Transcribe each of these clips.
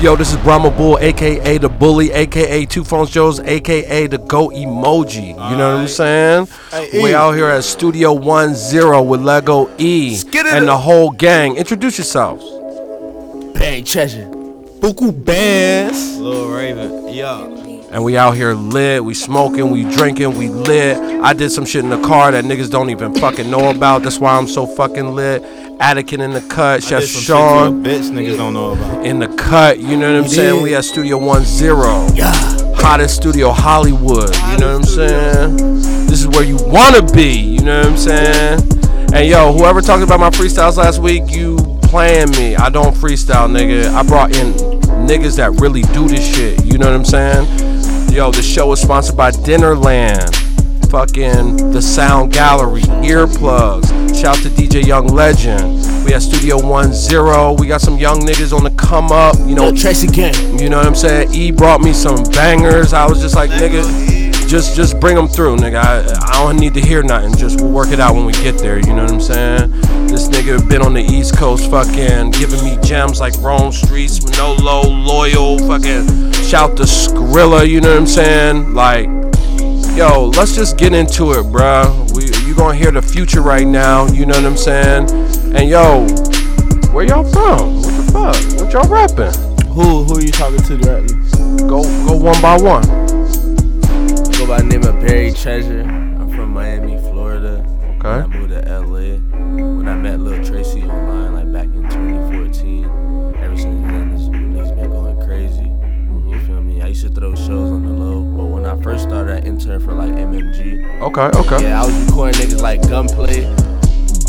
Yo, this is Brahma Bull, aka the Bully, aka Two Phones Joes, aka the Go Emoji. You know what I'm saying? Hey, we E. out here at Studio One Zero with Lego E Skid it and the whole gang. Introduce yourselves. Bang treasure. Buku Bandz. Lil Raven, yo. And we out here lit, we smoking, we drinking, we lit. I did some shit in the car that niggas don't even fucking know about. That's why I'm so fucking lit. Attican in the cut, Chef Sean shit to a bitch niggas don't know about. in the cut. You know what I'm saying? did. We at Studio One Zero. Yeah. hottest studio Hollywood. You know what I'm saying? This is where you wanna be. You know what I'm saying? And yo, whoever talked about my freestyles last week, you playing me. I don't freestyle, nigga. I brought in niggas that really do this shit. You know what I'm saying? Yo, the show is sponsored by Dinnerland. Fucking the Sound Gallery, earplugs. Shout to DJ Young Legend. We at Studio One Zero. We got some young niggas on the come up. You know, Tracy gang. you know what I'm saying? E brought me some bangers. I was just like, nigga, just just bring them through, nigga. I, I don't need to hear nothing. Just we'll work it out when we get there. You know what I'm saying? This nigga been on the East Coast, fucking giving me gems like Rome Streetz, Manolo, Loyal, fucking shout to Skrilla. You know what I'm saying? Like, yo, let's just get into it, bruh. We gonna hear the future right now. You know what I'm saying? And yo, where y'all from? What the fuck? What y'all rapping? Who who are you talking to directly? Go go one by one. go by the name of Barry Treasure. I'm from Miami, Florida. Okay. I moved to LA. When I met Lil Tracy online, like back in 2014, ever since then, this nigga's been going crazy. You feel me? I used to throw shows on the low, but when I first started, I interned for like MMG. Okay, okay. Yeah, I was recording niggas like Gunplay.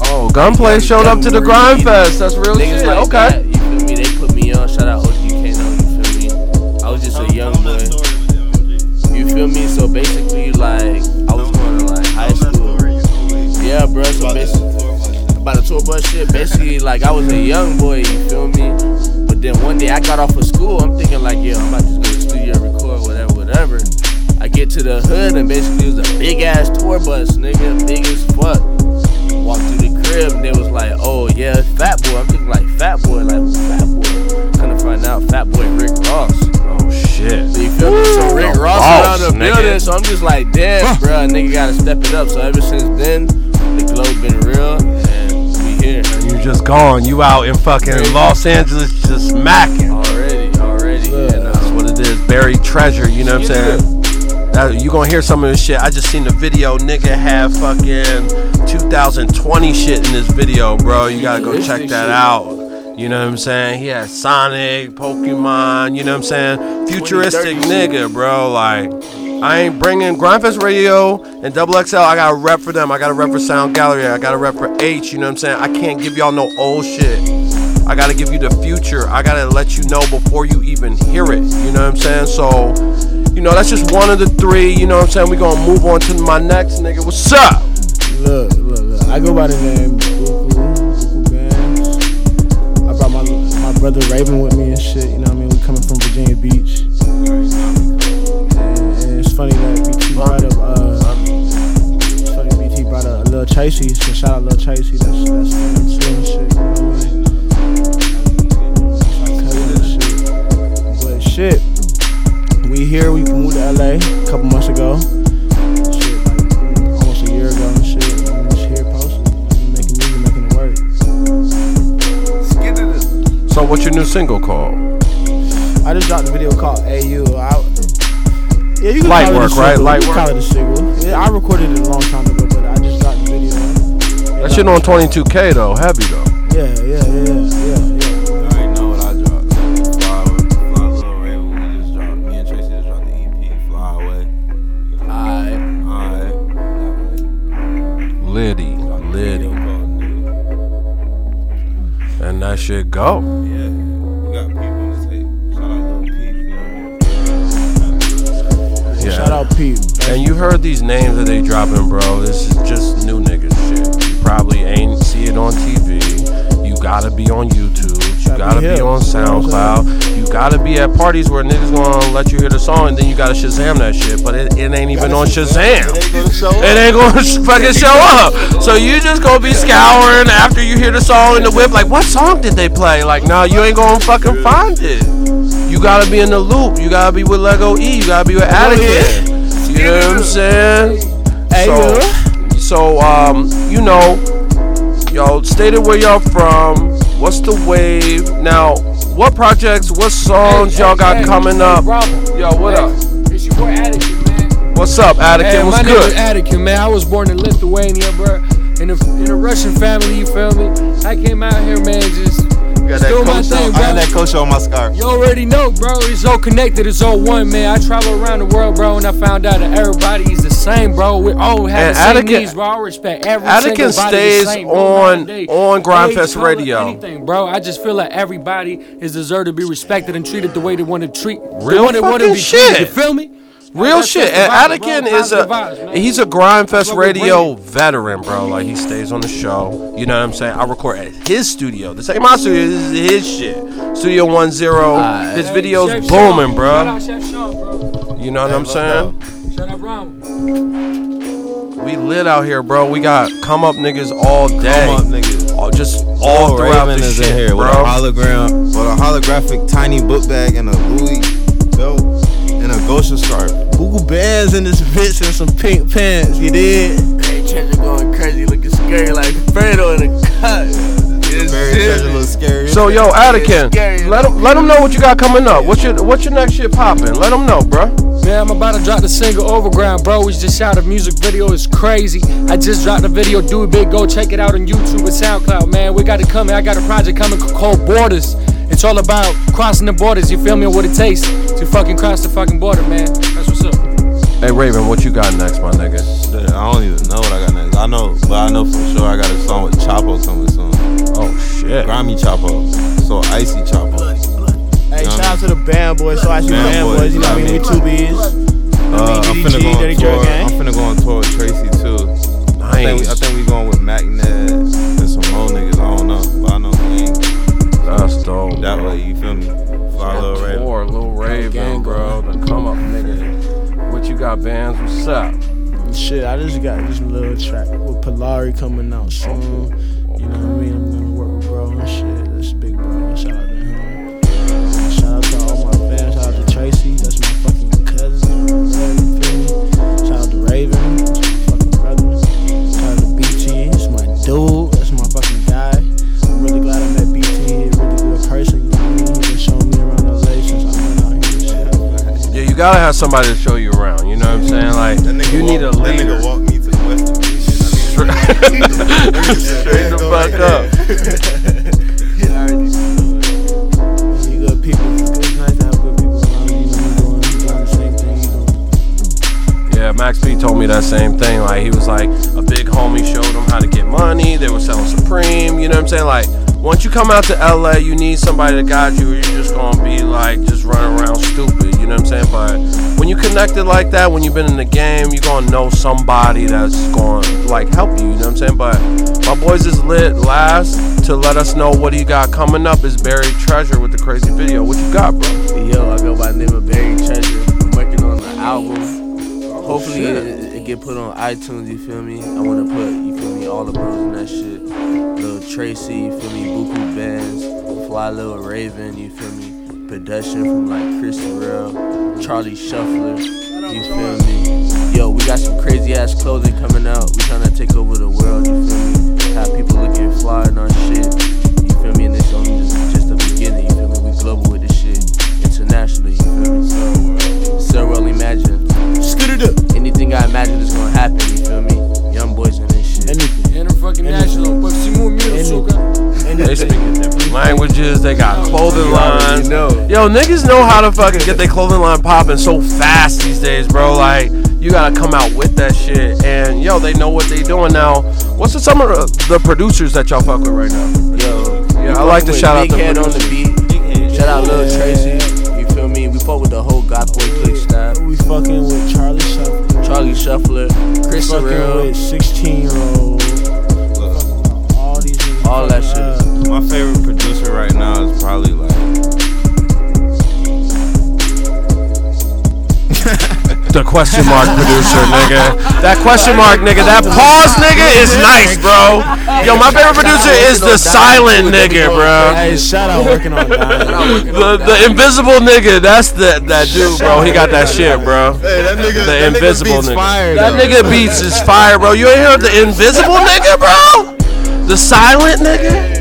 Oh, Gunplay showed up to the Grind Fest. That's real Niggas shit. like Okay. that, you feel me? They put me on. Shout out OG Kano, you feel me? I was just a young boy. You feel me? So basically, like, I was going to like high school. Yeah, bro. So basically, about the tour bus shit, basically, like, I was a young boy, you feel me? But then one day I got off of school, I'm thinking, like, yeah, I'm about to just go to the studio, record, whatever, whatever. Get to the hood, and basically, it was a big ass tour bus, nigga, big as fuck. Walked through the crib, and they was like, oh, yeah, Fat Boy. I'm thinking, like, Fat Boy, like, who's Fat Boy? Of find out, Fat Boy Rick Ross. Oh shit. So you feel me? So Rick Ross boss, around the nigga. building, so I'm just like, damn, bruh, nigga gotta step it up. So ever since then, the glow been real, and we here You just gone. You out in fucking Los Angeles just smacking. already, already. And, That's what it is. Buried treasure. You know what I'm saying? You gonna hear some of this shit. I just seen the video. Nigga have fucking 2020 shit in this video, bro. You gotta go check that out. You know what I'm saying? He had Sonic, Pokemon. You know what I'm saying? Futuristic nigga, bro. Like. I ain't bringing Grindfest Radio and Double XL. I got to rep for them. I got to rep for Sound Gallery. I got to rep for H. You know what I'm saying? I can't give y'all no old shit. I got to give you the future. I got to let you know before you even hear it. You know what I'm saying? So, you know, that's just one of the three. You know what I'm saying? we going to move on to my next nigga. What's up? Look, look, look. I go by the name Buku, I brought my my brother Raven with me and shit. You know what I mean? We coming from Virginia Beach. And, and it's funny that BT brought up. Uh, funny BT brought up Lil Tracy. So shout out Lil Tracy. That's that's and shit. You know what I mean? Shit. We here. We moved to LA a couple months ago. Shit, like almost a year ago and shit. And just here posted, making music, making it work. So, what's your new single called? I just dropped a video called AU. I, yeah, you can Light call it a work, right? Light work. call it a single. Yeah, I recorded it a long time ago, but I just dropped the video. That shit on 22K though. Heavy though. Yeah, yeah, yeah, yeah. Shit go. Yeah, we got people in the tape. Shout out Lil Peep, you know what I mean? Yeah. Shout out Pete. And you heard these names that they dropping, bro. This is just new niggas shit. You probably ain't see it on TV. You gotta be on YouTube. You Gotta gotta be be on You know what I'm SoundCloud. You gotta be at parties where niggas gonna let you hear the song and then you gotta Shazam that shit. But it, it ain't even on Shazam. It ain't gonna sh- fucking show up. So you just gonna be scouring after you hear the song in the whip, like, what song did they play? Like, no, you ain't gonna fucking find it. you gotta be in the loop. You gotta be with Lego E. You gotta be with Attica. You know what I'm saying? So, so um, you know, y'all stated where y'all from. What's the wave? Now, what projects, what songs y'all got coming up? Yo, what up? It's your boy Attica, man. What's up, Attica? Hey, What's my name is good? Attica, man. I was born in Lithuania, bro. In a, in a Russian family, you feel me? I came out here, man, just Got just doing that my thing, on. I got that coach on my scarf. You already know, bro. It's all connected. It's all one, man. I travel around the world, bro, and I found out that everybody is the same, bro. We all have And the same Attica- needs, bro. I respect every Attica single body stays the same, bro, on- on Grindfest Radio. Anything, bro. I just feel like everybody is deserved to be respected and treated the way they want to treat. Real the way they want to fucking be treated. You feel me? Real That's shit. And Attican is a Positive vibes, he's a Grindfest radio veteran, bro. Like he stays on the show. You know what I'm saying? I record at his studio. This ain't my studio. This is his shit. Studio One Zero. His Hey, videos Chef booming, bro. Shout Sean, bro. You know what I'm saying? Shout out Ron. We lit out here, bro. We got come up niggas all day. Come up, nigga. All, just all Oh, throughout Raven the is shit, in here bro. with a hologram, with a holographic tiny book bag and a Louis belt and a Gosha scarf. Google bands in this bitch and some pink pants. You did? Hey, Treasure going crazy, looking scary like Fredo in a cut. Very scary. So yo, Attican, let him let him know what you got coming up. What's your what's your next shit popping? Let him know, bro. Man, I'm about to drop the single Overground, bro. We just shot a music video. It's crazy. I just dropped a video. Do it big. Go check it out on YouTube and SoundCloud, man. We got it coming. I got a project coming called Borders. It's all about crossing the borders. You feel me? And what it takes to fucking cross the fucking border, man. That's what's up. Hey Raven, what you got next, my nigga? Shit, I don't even know what I got next. I know, but I know for sure I got a song with Chapo coming soon. Oh shit. Grimy Chapo. So icy Chapo. Hey, shout out to the band boys. So I see Band band boys, boys. You know what I mean? We two B's. Uh, I'm DDG, finna go on tour. I'm finna go on tour with Tracy too. I think, we, I think we going with Magnet and some more niggas. I don't know, but I know gang. That's dope. That way, you feel me? Fly little Raven. Or Lil Raven, Gang bro. The come up nigga. What you got, bands? What's up? Shit, I just got this little track with Polari coming out soon. You know what I mean? Gotta have somebody to show you around. You know what I'm saying? Like nigga you need a walk, That leader. nigga walk me to the Western Straight the fuck up. You good people. It's nice to have good people around you. You know, doing, doing the same thing you doing. Yeah, Max B told me that same thing. Like he was like a big homie showed him how to get money. They were selling Supreme. You know what I'm saying? Like once you come out to LA, you need somebody to guide you. Or you're just gonna be like just running around stupid. You know what I'm saying? But when you connected like that, when you've been in the game, you're gonna know somebody that's gonna like help you. You know what I'm saying? But my boys is lit. Last to let us know what he got coming up is Buried Treasure with the crazy video. What you got, bro? Yo, I go by the name of Barry Treasure. I'm working on the album. Hopefully shit. it, it get put on iTunes, you feel me? I wanna put, you feel me, all the bros in that shit. Little Tracy, you feel me, Buku Bandz, Fly Lil Raven, you feel me? Production from like Chris Terrell, Charlie Shuffler, you feel me? Yo, we got some crazy ass clothing coming out. We tryna take over the world, you feel me? Have people looking fly in our shit. You feel me? And it's only just, just the beginning, you feel me? We global with this shit. Internationally, you feel me? So, so well imagine. Scoot it up. Anything I imagine is gonna happen, you feel me? Young boys and this shit. Anything. And a fucking national. But see more music. They speaking different languages. They got clothing lines. Yo, niggas know how to fucking get their clothing line popping so fast these days, bro. Like, you gotta come out with that shit. And yo, they know what they doing now. What's the, some of the, the producers that y'all fuck with right now? Yo, Yeah, I like to shout out Big the Head on the beat. Shout out Lil Yeah. Tracy. You feel me? We fought with the whole God Boy Click staff. We fucking with Charlie Shuffler. Charlie Shuffler, Chris fucking Terrell. with 16 year old. My favorite producer right now is probably like. the question mark producer, nigga. That question mark, nigga. That pause, nigga, is nice, bro. Yo, my favorite producer is the silent nigga, bro. Hey, shout out working on dying. The, the invisible nigga, that's the that dude, bro. He got that shit, bro. Hey, that nigga, The that invisible nigga beats nigga. fire. That nigga beats is fire, bro. You ain't heard the invisible nigga, bro? The silent nigga?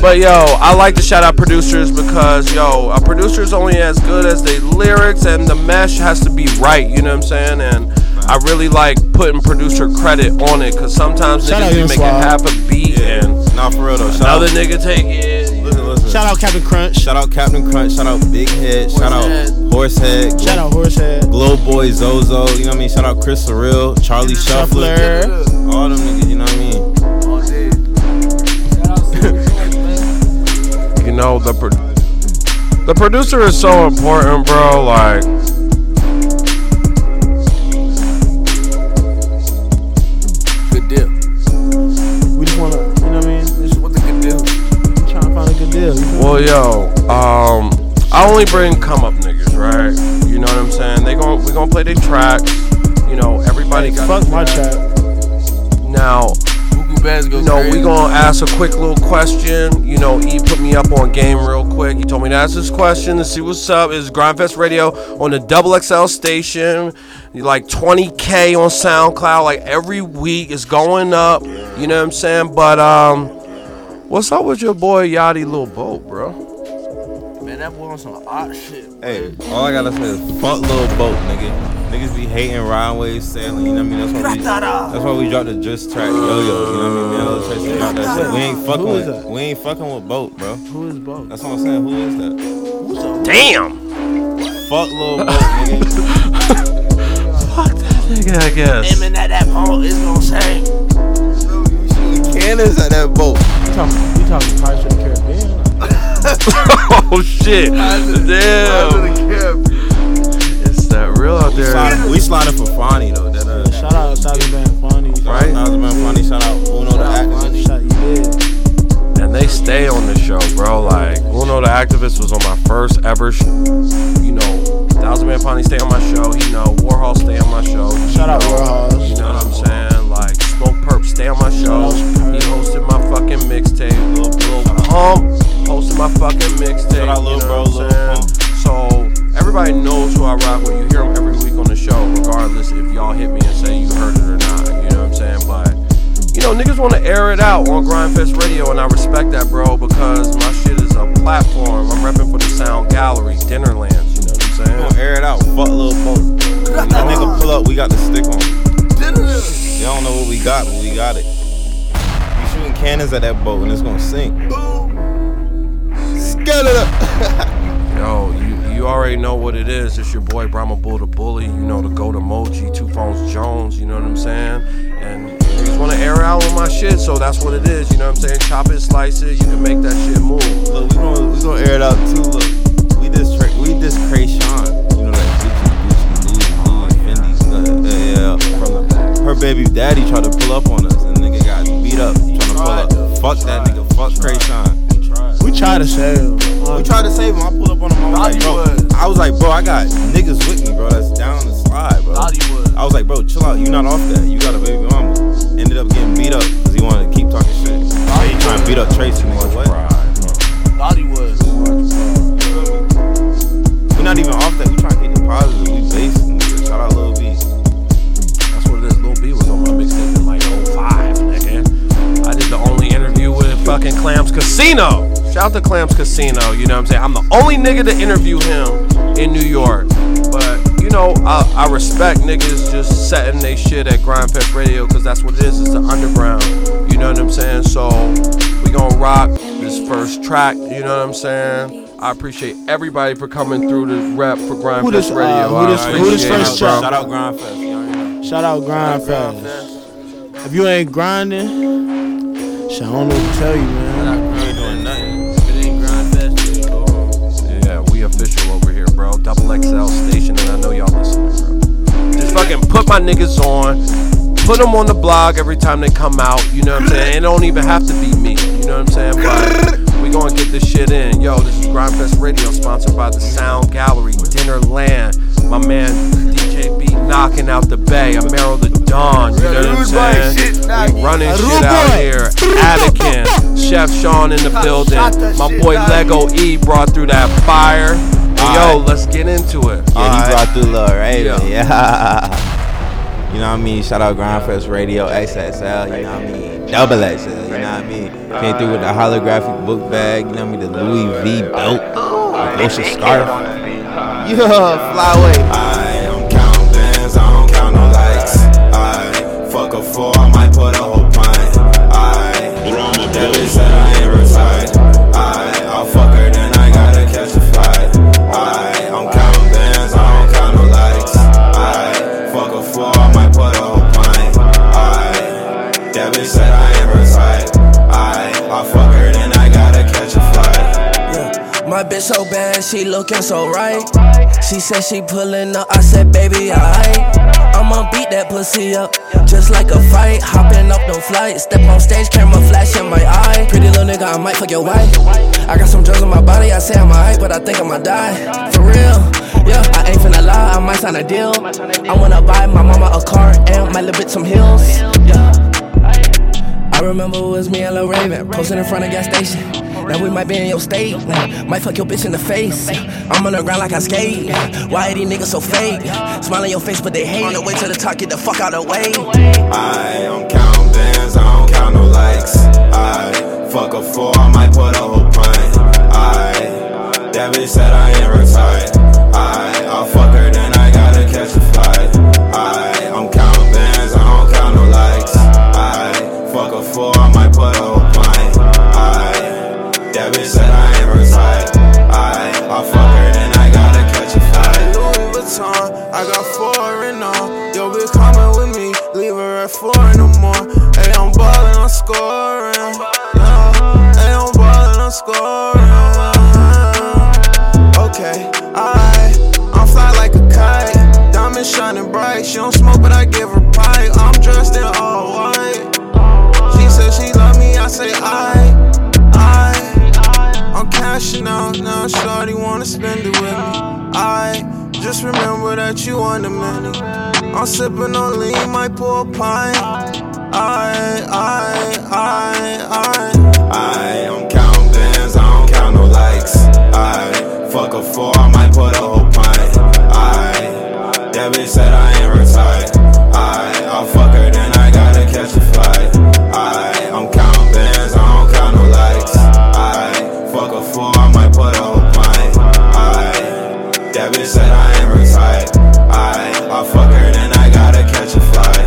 But yo, I like to shout out producers because yo, a producer's only as good as the lyrics and the mesh has to be right, you know what I'm saying? And I really like putting producer credit on it because sometimes Shout niggas out be Young making Swag. half a beat Yeah. and Nah, for real though. Shout another out, nigga take it. listen, listen. Shout out Captain Crunch. Shout out Captain Crunch. Shout out Big Head. Shout out Horsehead. Horsehead. Shout out Horsehead. Glow Boy Zozo. You know what I mean? Shout out Chris Surreal. Charlie Shuffler. Shuffler. All them niggas. You know what I mean? Know the pro- the producer is so important, bro. Like Good deal. We just wanna, you know what I mean? Just What's a good deal? I'm trying to find a good deal. You feel me? Well, yo, um, I only bring come up niggas, right? You know what I'm saying? They gon' we gonna play their tracks. You know, everybody Hey, got fuck my trap. now. Buku go You know, crazy. we gonna ask a quick little question. You know, E put me up on game real quick. He told me to ask this question to see what's up. Is Grindfest Radio on the Double XL station? Like 20k on SoundCloud, like every week is going up. You know what I'm saying? But um, what's up with your boy Yachty Little Boat, bro? Man, that boy on some odd shit. Hey, all I gotta say is fuck little boat, nigga. Niggas be hating Ryan Wave sailing, you know what I mean? That's why we that's why we dropped the just track yo yo, you know what I mean? Man, Lil that shit. We ain't fucking with that? we ain't fucking with boat, bro. Who is boat? That's what I'm saying. Who is that? Who's that? Damn. Fuck little boat, nigga. Fuck that nigga, I guess. Aiming at that pole is gonna say. Cannons at that boat. You talking, you talking Pirates of the Caribbean? oh shit! Damn, it's that real out there, we Slide- We sliding for Fauni though. That uh, Shout out Thousand Band Fauni. Right. Thousand Man Fauni. Shout out Uno the actor. Shout you did. and they stay on the show, bro. Like Uno the activist was on my first ever, sh- you know, Thousand Man Pawnee stay on my show. He know Warhol stay on my show. Shout out Warhol. You know what I'm saying? Like Smoke Perp stay on my show. He hosted my fucking mixtape. Lil, Lil Pump hosted my fucking mixtape. Shout out Lil you know Bro, what I'm Lil saying? Pump. So everybody knows who I rock with. You hear them every week on the show, regardless if y'all hit me and say you heard it or not. You know what I'm saying? But you know, niggas want to air it out on Grindfest Radio, and I respect that, bro, because my shit is a platform. I'm repping for the Sound Gallery, Dinnerlands. You know what I'm We saying? gonna air it out. Fuck little boat. When that nigga pull up, we got the stick on. They don't know what we got, but we got it. We shooting cannons at that boat and it's gonna sink. Scale it up. Yo, you you already know what it is. It's your boy Brahma Bull the Bully. You know the Gold Emoji, Two Phones Jones. You know what I'm saying? And niggas want to air out on my shit, so that's what it is. You know what I'm saying? Chop it, slice it. You can make that shit move. Look, we gonna we gonna air it out too. Look, we just tra- we just Cray Sean. You know that Gucci, Gucci, Louis, Louis, Fendi. Yeah, yeah. From the back. Her baby daddy tried to pull up on us, and nigga got beat up trying to pull up. Fuck that nigga. Fuck Cray Sean. We tried to save him. We tried to save him. I up on him. I was like, bro. Hollywood. I was like, bro, I got niggas with me, bro. That's down the slide, bro. Hollywood. I was like, bro, chill out. You not off that. You got a baby mama. Ended up getting beat up because he wanted to keep talking shit. He trying to beat up Tracy. Nigga, what? Hollywood. We're not even off that. We trying to keep the positive. We basic. Shout out Lil B. That's what it is. Lil B was on my mixtape in like 05, nigga. I did the only interview with fucking Clams Casino. Shout out to Clams Casino. You know what I'm saying? I'm the only nigga to interview him in New York. But, you know, I, I respect niggas just setting they shit at Grind Grindfest Radio because that's what it is. It's the underground. You know what I'm saying? So we gonna rock this first track. You know what I'm saying? I appreciate everybody for coming through the rep for Grindfest this, uh, Radio. who this- I who this first track? Shout out Grindfest. You already. Shout out Grind Fest. If you ain't grinding, shit, I don't know what to tell you, man. Double XL station, and I know y'all listening, bro. Just fucking put my niggas on. Put them on the blog every time they come out. You know what I'm saying? It don't even have to be me. You know what I'm saying? But we gonna get this shit in. Yo, this is Grindfest Radio, sponsored by the Sound Gallery, Dinnerland. My man DJ B knocking out the bay. Amero the Don. You know what I'm saying? We running shit out here. Attican, Chef Sean in the building. My boy. Lego E brought through that fire. Hey, yo, Alright. let's get into it. Yeah, he Alright. brought through Lil Raven. Yeah. Yeah. You know what I mean? Shout out Grindfest Radio XXL. You know what I mean? Double XL. You know what I mean? Came through with the holographic book bag. You know what I mean? The Louis V belt. The Ocean scarf. Yeah, fly away. So bad, she looking so right. She said she pulling up, I said, baby, alright. I'ma beat that pussy up, just like a fight. Hopping up no flight, step on stage, camera flash in my eye. Pretty little nigga, I might fuck your wife. I got some drugs in my body, I say I'm alright, but I think I'ma die. For real, yeah, I ain't finna lie, I might sign a deal. I wanna buy my mama a car and my little bit some hills. Yeah. I remember it was me and Lil Raven posting in front of gas station. Now we might be in your state. Might fuck your bitch in the face. I'm on the ground like I skate. Why are these niggas so fake? Smile in your face, but they hate. On the way to the top, get the fuck out of the way. I don't count bands, I don't count no likes. I fuck a four, I might put a whole pint. I that bitch said I ain't retired. I I'll fuck her, then I gotta catch a flight. I don't count I don't count no likes. I fuck a four, I might put a bitch said I ain't retired. I I'll fuck her, then I gotta catch a flight. Louis Vuitton, I got foreign on. Yo, be coming with me, leave her at four in the morning. Hey, I'm ballin', I'm scoring. Yeah, hey, I'm ballin', I'm scoring. Okay, I, I'm fly like a kite. Diamonds shining bright. She don't smoke, but I give her just remember that you on the menu. I'm sipping on lean, might pour a pint. I, I, I, I. I don't count bands, I don't count no likes. I fuck a four, I might put a whole pint. I that bitch said I ain't retired. I I'll fuck her, then I gotta catch a flight. I don't count bands, I don't count no likes. I fuck a four, I might put a that bitch said I ain't retired. I I'll fuck her, then I gotta catch a flight.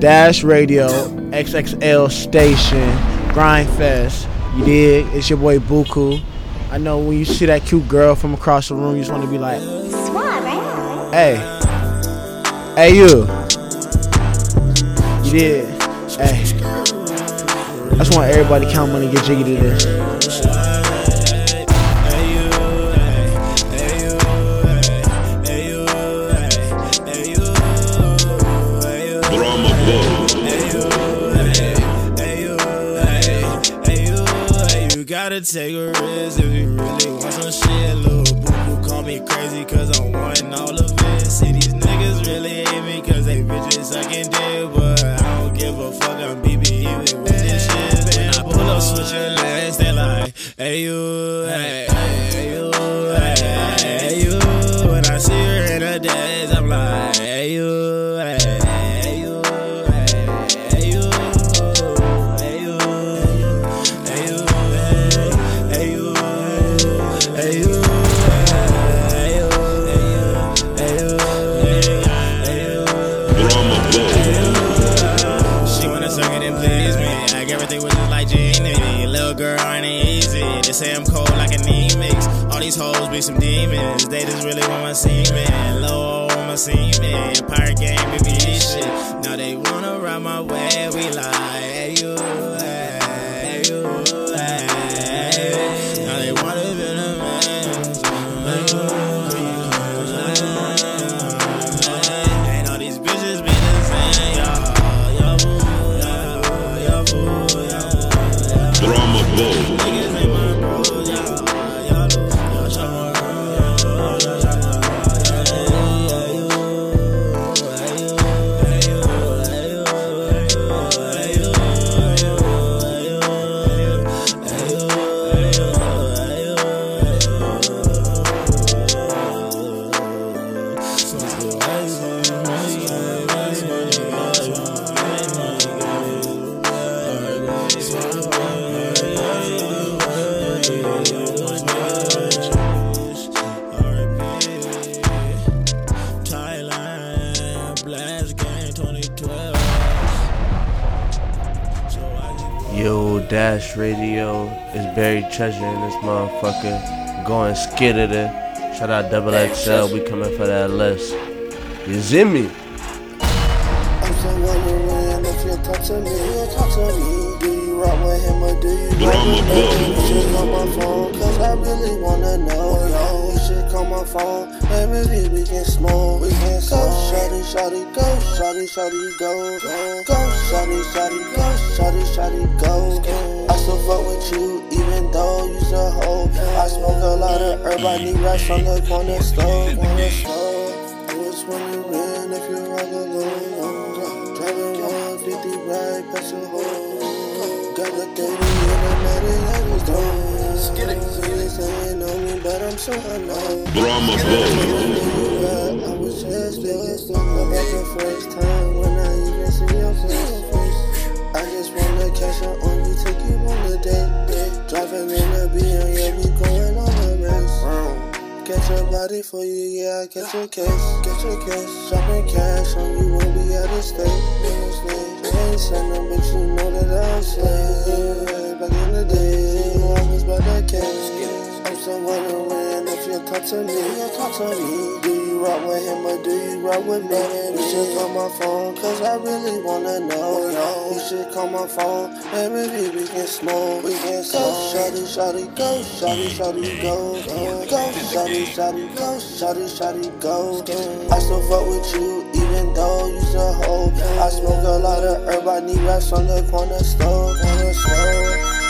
Dash Radio, XXL Station, Grindfest. You dig? It's your boy Buku. I know when you see that cute girl from across the room, you just want to be like, hey, hey you. You did. I just want everybody to count money and get jiggy to this. You gotta take a risk if you really want some shit. Little boo boo call me crazy cause I'm wanting all of it. See, these niggas really hate me cause they bitches sucking Up switching lanes, they like, hey you, hey really wanna see me. Low wanna see me. Pirate game, baby, this shit. Now they wanna ride my way. We like, hey, you, hey, you, hey. Now they wanna be the man. Ain't all these bitches be the same, Drama treasure in this motherfucker. Going it. Shout out Double XL, we coming for that list. You see me? Should call my phone, maybe we can smoke. We can go, shawty, shawty, go, shawty, shawty, go. Go, go, shawty, shawty, go, shawty, shawty, go. Lot of herb, I from the corner store. Corner store. I was wondering if you're all alone. Driving 150 right past the hole. Got the 30 in the night and I just don't. Skid it. They saying on me, but I'm so unknown. Drama I yeah, I catch a case, catch. Dropping cash on you, won't be out of state. I ain't sending, but you know that I'm slave. Back in the day, I was by that case. I'm still wondering you talk to me, you talk to me. Do you rock with him or do you rock with me? You should call my phone, cause I really wanna know. You should call my phone, and maybe we can smoke. We can go, shawty, shawty, go, shawty, shawty, go. Go, shawty, shawty, go, shawty, shawty, go. I still fuck with you, even though you's a hoe. I smoke a lot of herb, I need rest on the corner store, corner.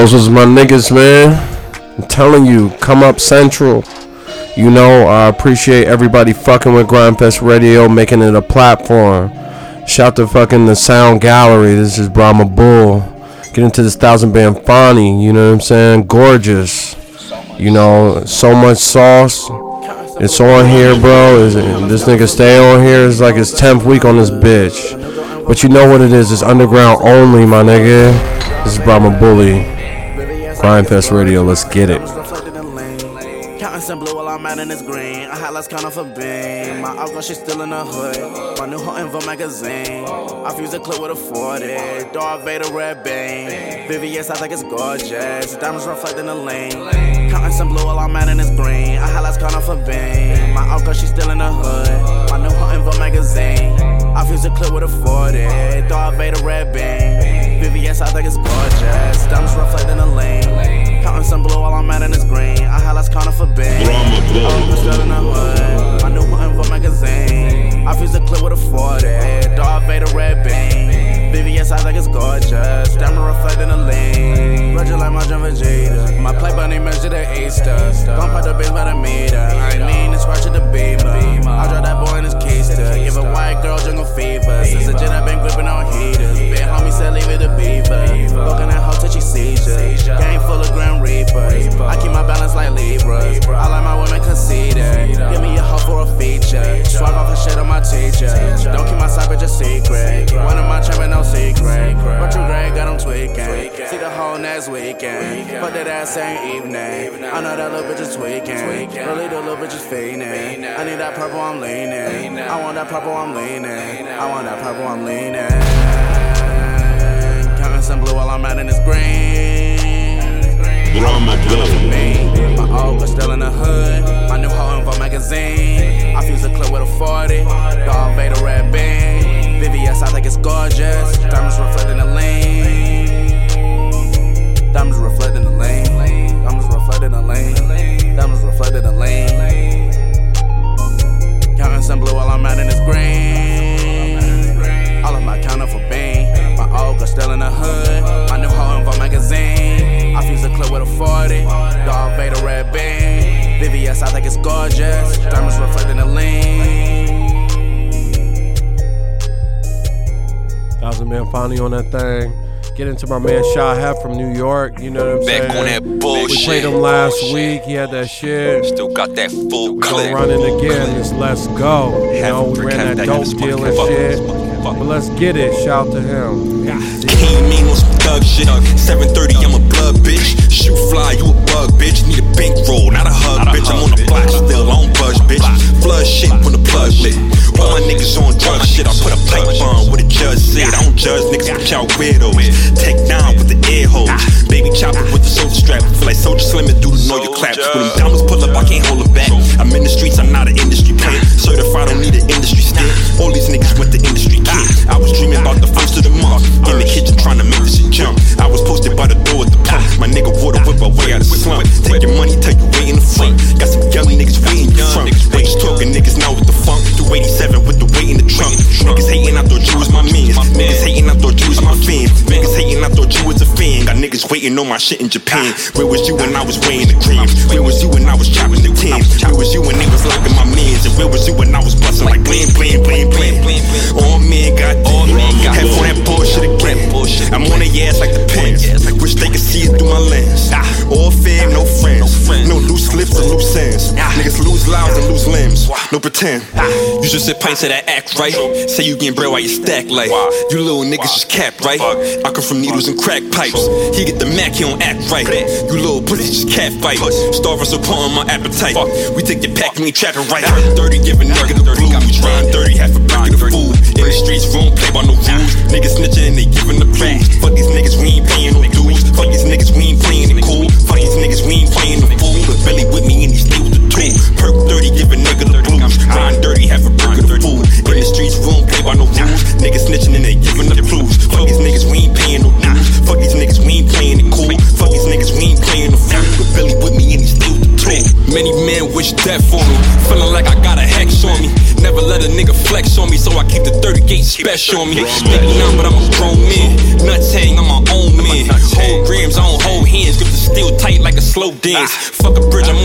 Those was my niggas, man. I'm telling you, come up central. You know, I appreciate everybody fucking with Grindfest Radio, making it a platform. Shout to fucking the Sound Gallery. This is Brahma Bull. Get into this thousand band Fauni. You know what I'm saying? Gorgeous. You know, so much sauce. It's on here, bro. Is this nigga stay on here? It's like his tenth week on this bitch. But you know what it is? It's underground only, my nigga. This is Brahma Bully. Grindfest Radio. Let's get it. Counting some blue while I'm out in this green. I highlights kind of a beam. My outgo, she's still in the hood. My new hot info magazine. I fuse a clip with a 40. Darth Vader red bang. VVS, I think it's gorgeous. Diamonds reflecting the lane. Counting some blue while I'm out in this green. I highlights kind of a beam. My outgo, she's still in the hood. My new hot info magazine. I fuse a clip with a 40. Darth Vader red bang. VVS, I think it's gorgeous. Diamonds reflecting the lane. Counting some blue while I'm out in this green. I highlights kind of a bang. I'm still in the hood. My new info magazine. I fuse a clip with a 40. Darth Vader red bang. VVS, I think it's gorgeous. Diamond reflecting the lane. Roger like my John Vegeta. My play bunny measure the Easter. Gon' pop the bitch by the meter. I ain't mean to scratch at the beamer. I drop that boy in his keister. Give a white girl jungle fever. Since the jet, i been gripping on heaters. Big homie said leave it to beaver. Fucking that hoe touchy seizure. Game full of Grim Reapers. I keep my balance like Libras. I like my women conceited. Give me a hoe for a feature. Swag off the shit on my teacher. Don't keep my side bitch a secret. One of my trapping no secret. But you great, got them tweaking. See the whole next weekend. Fuck that ass ain't evening. I know that little bitch is tweaking. Really, the little bitch is fiending. I need that purple, I'm leaning. I want that purple, I'm leaning. I want that purple, I'm leaning. Counting some blue while I'm out in this green. Get Glow. My old girl still in the hood. My new hoe in Vogue magazine. I fuse a clip with a 40. Dog Vader red band. VVS, I think it's gorgeous. Diamonds reflecting the lean. Diamonds reflect in the lane. Diamonds reflect in the lane. Diamonds reflect in the lane. Counting some blue while I'm out in this green. All of my counter for bang. My old girl still in the hood. My new hoe in Vogue magazine. I fuse a clip with a 40. Dog Vader red bean. VVS, I think it's gorgeous. Diamonds reflect in the lane. Thousand man finally on that thing. Get into my man Shahef from New York. You know what I'm Back saying? on that bullshit. We played him last week. He had that shit. Still got that full clip. gonna run it again. It's let's go. You know, we ran that dope deal and shit. But let's get it. Shout to him. In on some thug shit. 730, I'm a blood bitch. Shoot fly, you a bug bitch. Need a bankroll, not a hug bitch. I'm on the block still, I don't budge bitch. Flood shit when the plug lit. All my niggas on drugs, shit. I put a pipe bomb what the judge said. I don't judge niggas, but y'all weirdos. Take down with the air hose. Baby chopper with the soldier strap. Feel like Soulja Slim through the know your claps. When them diamonds pull up, I can't hold them back. I'm in the streets, I'm not an industry player. Certified, don't need an industry stick. All these niggas went to industry kid. I was dreaming about the first of the month. In the kitchen trying to make this shit jump. I was posted by the door at the pump. My nigga water whip away out of slump. Waiting on my shit in Japan. Where was you when I was weighing the creams? Where was you when I was chopping the teams? Where was you when they was locking my mans? And where was you when I was busting like blam, blam, blam, blam? All men got all men got Head for that bullshit again. I'm on their ass like the pins. Wish they could see it through my lens. All fam, no friends. No loose lips or loose lives and lose limbs. No pretend. You just sit pints of that act right. Say you getting bread while you stack like. You little niggas just cap right. I come from needles and crack pipes. He get the Mac, he don't act right. You little pussy just cat fight. Starving so on my appetite. We take the pack and we trapping right. 30 giving nigga the blues. Rhyme dirty, half a brick of food. In the streets, we don't play by no rules. Niggas snitching and they giving the clues. Fuck these niggas, we ain't paying no dues. Fuck these niggas, we ain't playing it cool. Fuck these niggas, we ain't playing the fool. But Billy with me and he stay with the tool. Perk 30, giving nigga the blues. Rhyme dirty, half a brick of the food. In the streets, we don't play by no rules. Niggas snitching and they giving the clues. Fuck these niggas, we ain't paying no dues. Fuck these niggas, we ain't playing it cool. Fuck these niggas, we ain't playing the fool. But Billy with me and he stay with the tool. Many men wish death on me. Feeling like I got a hex on me. Never let a nigga flex on me, so I keep the 30 gauge special on me. Maybe now, but I'm a grown man. Nuts hang, I'm my own man. Hold grams, I don't hold hands. Grip the steel tight like a slow dance. Fuck a bridge, I'm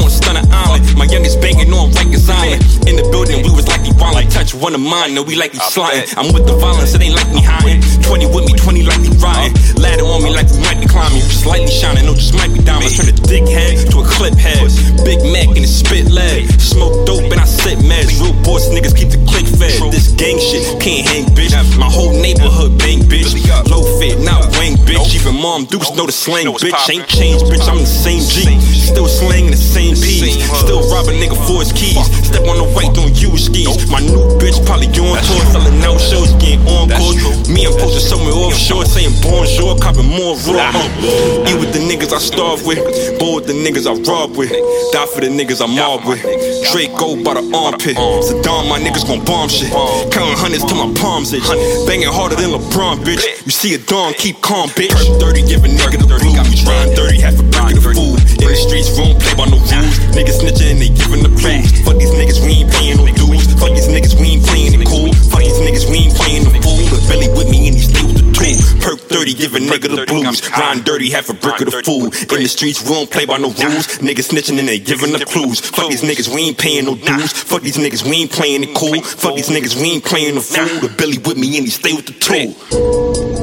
one of mine, no, we like the sliding. I'm with the violence, it ain't like me hiding. 20 with me, 20 like me riding. Ladder on me like we might be climbing. You just lightly shining, no, just might be diamonds. Turn a dick head to a clip head. Big Mac and a spit leg. Smoke dope and I sit meds. Real boss niggas keep the click fed. This gang shit can't hang, bitch. My whole neighborhood bang, bitch. Low fit, not wang, bitch. Even mom dukes know the slang, bitch. Ain't changed, bitch. I'm the same G. Still slanging the same beats. Still rob a nigga for his keys. Step on the right, don't use skis. My new bitch probably on tour, selling out shows, getting encores. Me, I'm posted somewhere offshore, saying bonjour, copping more raw. Eat with the niggas I starve with, bowl with the niggas I rob with, die for the niggas I mob with. Draco by the armpit, Saddam, my niggas gon' bomb shit. Counting hundreds till my palms itch. Banging harder than LeBron, bitch. You see a dawn, keep calm, bitch. Perk 30, give a nigga the blues. Rhyme 30, half a brick of food. In the streets, don't play by no rules. Niggas snitching and they giving the clues. Fuck these niggas, we ain't paying no dues. Fuck these niggas, we ain't playing it cool. Fuck these niggas, we ain't playing the fool. But Billy with me and he stay with the tool. Perk 30, give a nigga the blues. Rhyme dirty, half a brick of the food. In the streets, we don't play by no rules. Niggas snitching and they giving the clues. Fuck these niggas, we ain't paying no dues. Fuck these niggas, we ain't playing it cool. Fuck these niggas, we ain't playing the fool. The Billy with me and he stay with the tool.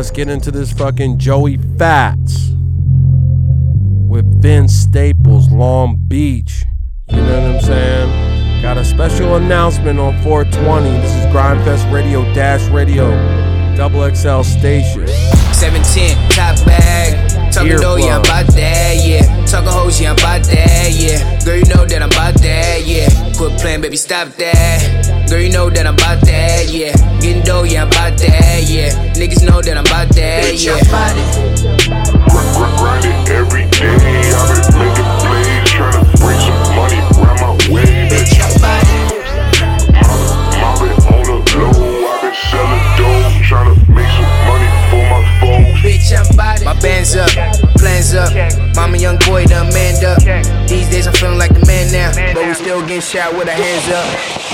Let's get into this fucking Joey Fatts with Vince Staples, Long Beach. You know what I'm saying? Got a special announcement on 420. This is Grindfest Radio Dash Radio, Double XL Station. 710, top bag. Talking dough, yeah, I'm about that, yeah. Talking hoes, yeah, I'm about that, yeah. Girl, you know that I'm about that, yeah. Quit playing, baby, stop that. Girl, you know that I'm about that, yeah. Getting dough, yeah, I'm about that, yeah. Niggas know that I'm about that, yeah. Grind it every day. I been making plays, trying to some money round my way, bitch. Mobbing on the low, I been selling dope, trying to make some money for my Bitch, I'm body. My band's up, plans up. Mama, young boy, done man up. These days I'm feeling like the man now, but we still getting shot with our hands up.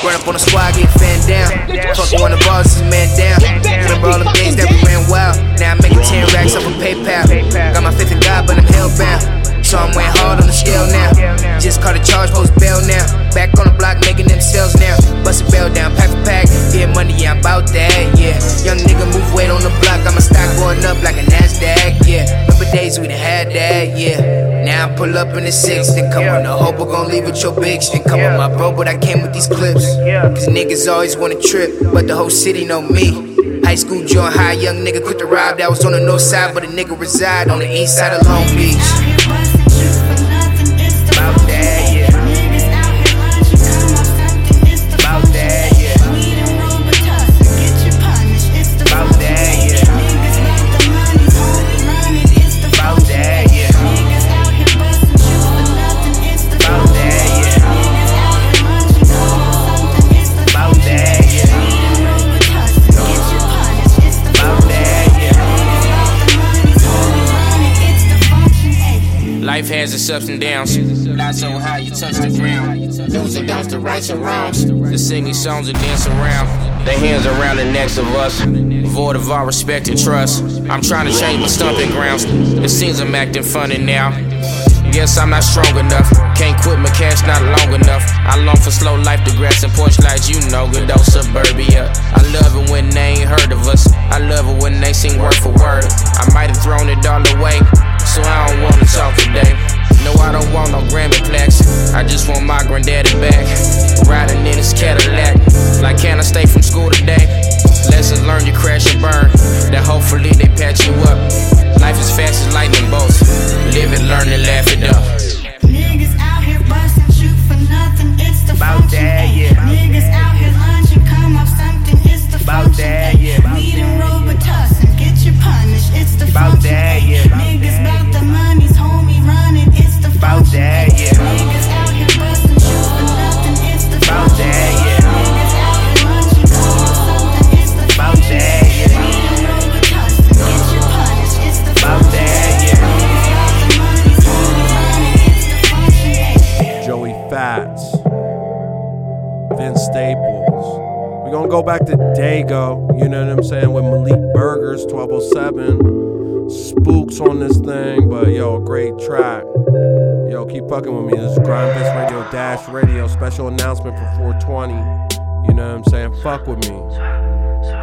Run up on the squad, get fed down. Fucking on the bars, is man down. Remember all the things that we ran wild. Now I'm making 10 racks up on PayPal. Got my fifth in God, but I'm hellbound. So I'm went hard on the scale now. Just caught a charge, post bail now. Back on the block, making them sales now. Bust a bail down, pack for pack. Get money, yeah, I'm about that, yeah. Young nigga move weight on the block. Got my stock going up like a NASDAQ, yeah. Remember days we done had that, yeah. Now I pull up in the six, then come on the hope we're gon' leave with your bitch. Then come on my bro, but I came with these clips. Cause niggas always wanna trip, but the whole city know me. High school joint high, young nigga quit the ride. That was on the north side, but a nigga reside on the east side of Long Beach. About that, Life has its ups and downs. Not so high you touch the ground. Do's and don'ts, the rights and wrongs. To sing these songs and dance around. Their hands around the necks of us. Void of our respect and trust. I'm trying to change my stomping grounds. It seems I'm acting funny now. Guess I'm not strong enough. Can't quit my cash not long enough. I long for slow life, the grass and porch lights, you know, good old suburbia. I love it when they ain't heard of us. I love it when they sing word for word. I might have thrown it all away, so I don't wanna talk today. No, I don't want no Grammy plaques. I just want my granddaddy back. Riding in his Cadillac. Like, can I stay from school today? Lessons learned, you crash and burn. Then hopefully they patch you up. Life is fast as lightning bolts. Live it, learn it, laugh it up. Niggas out here bustin', shoot for nothing, it's the About function. that, ayy. yeah. Niggas out here lunching, come off something, it's the About function. that, Joey Fatts, Vince Staples. We're gonna go back to Dago, you know what I'm saying, with Malik Burgers, 1207. Spooks on this thing, but yo, great track. Yo, keep fucking with me. This is Gryndfest Radio Dash Radio special announcement for 420. You know what I'm saying? Fuck with me.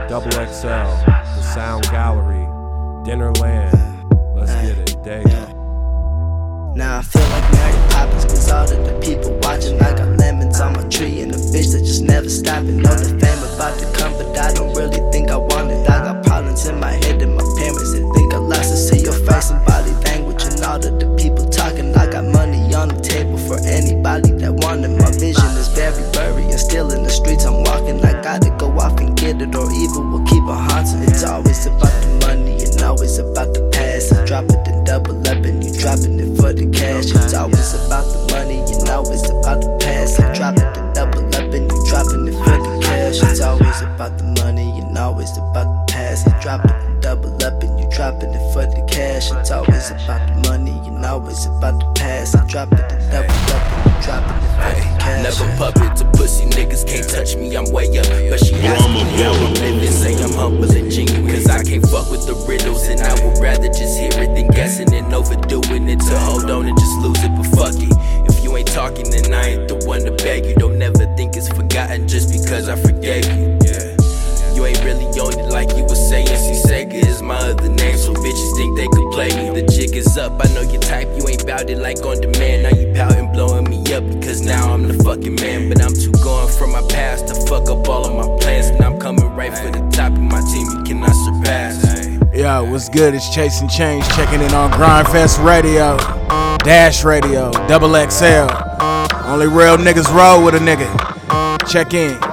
Double XL, the Sound Gallery, Dinnerland. Let's get it, Dago. Now I feel like Mary Poppins Cause all of the people watching I got lemons on my tree And a bitch that just never stopping Know the fame about to come But I don't really think I want it I got problems in my head and my good? It's Chaycin Change checking in on Gryndfest Radio, Dash Radio, Double XL. Only real niggas roll with a nigga. Check in.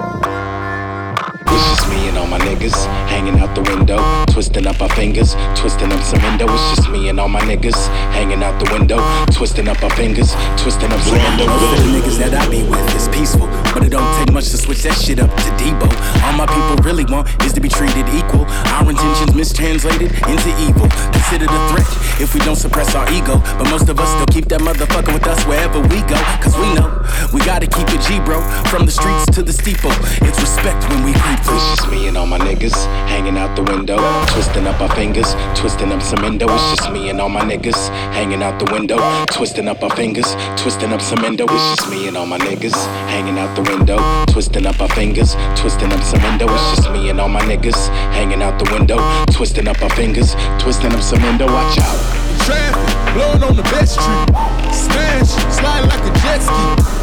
Twisting up our fingers, twisting up some endo. It's just me and all my niggas hanging out the window, twisting up our fingers, twisting up some endo. Most of the niggas that I be with is peaceful, but it don't take much to switch that shit up to Debo. All my people really want is to be treated equal. Our intentions mistranslated into evil. Considered a threat if we don't suppress our ego. But most of us still keep that motherfucker with us wherever we go. Cause we know we gotta keep it G, bro. From the streets to the steeple. It's respect when we creep through. It's just me and all my niggas hanging out the window, twisting up our fingers, twisting up some endo. It's just me and all my niggas hanging out the window, twisting up our fingers, twisting up some endo. It's just me and all my niggas hanging out the window, twisting up our fingers, twisting up some endo. It's just me and all my niggas hanging out the window, twisting up our fingers, twisting up some endo. Watch out. Traffic, blowing on the best street. Smash, slide like a jet ski.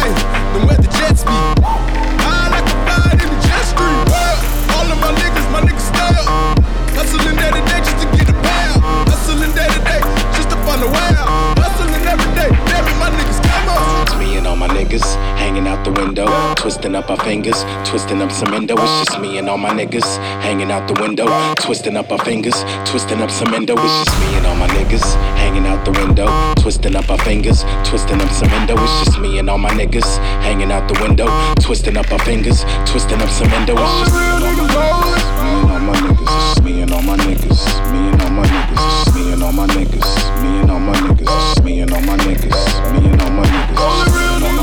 High, than where the jets be. High like a in the jet stream. All of my niggas, my niggas. Hustling just to get a pound. Hustling just to find a way out. Hustling every day, it, my niggas come me and all my niggas hanging out the window, twisting up our fingers, twisting up some endo. It's just me and all my niggas hanging out the window, twisting up our fingers, twisting up some endo. It's just me and all my niggas hanging out the window, twisting up our fingers, twisting up some endo. It's just me and all my niggas hanging out the window, twisting up our fingers, twisting up some endo. It's just me and all my niggas, me and all my niggas, me and all my niggas, me and all my niggas, me and all my niggas, me and all my niggas, me and all my niggas. Only real niggas roll with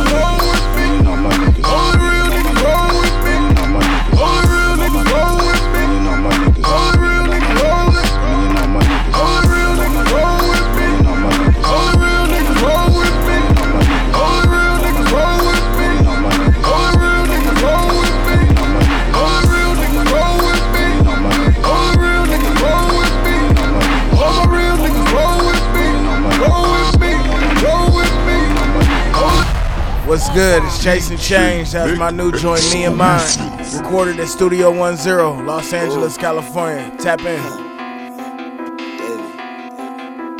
What's good? It's Chaycin Change. That's my new joint, Me and Mine. Recorded at Studio 10, Los Angeles, oh. California. Tap in.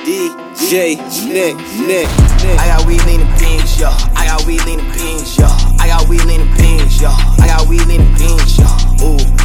DJ Nick, Nick, Nick. I got weed leaning beans, yo. I got weed leaning beans, yo. I got weed leaning beans, yo. I got weed leaning beans, yo. Ooh, ooh,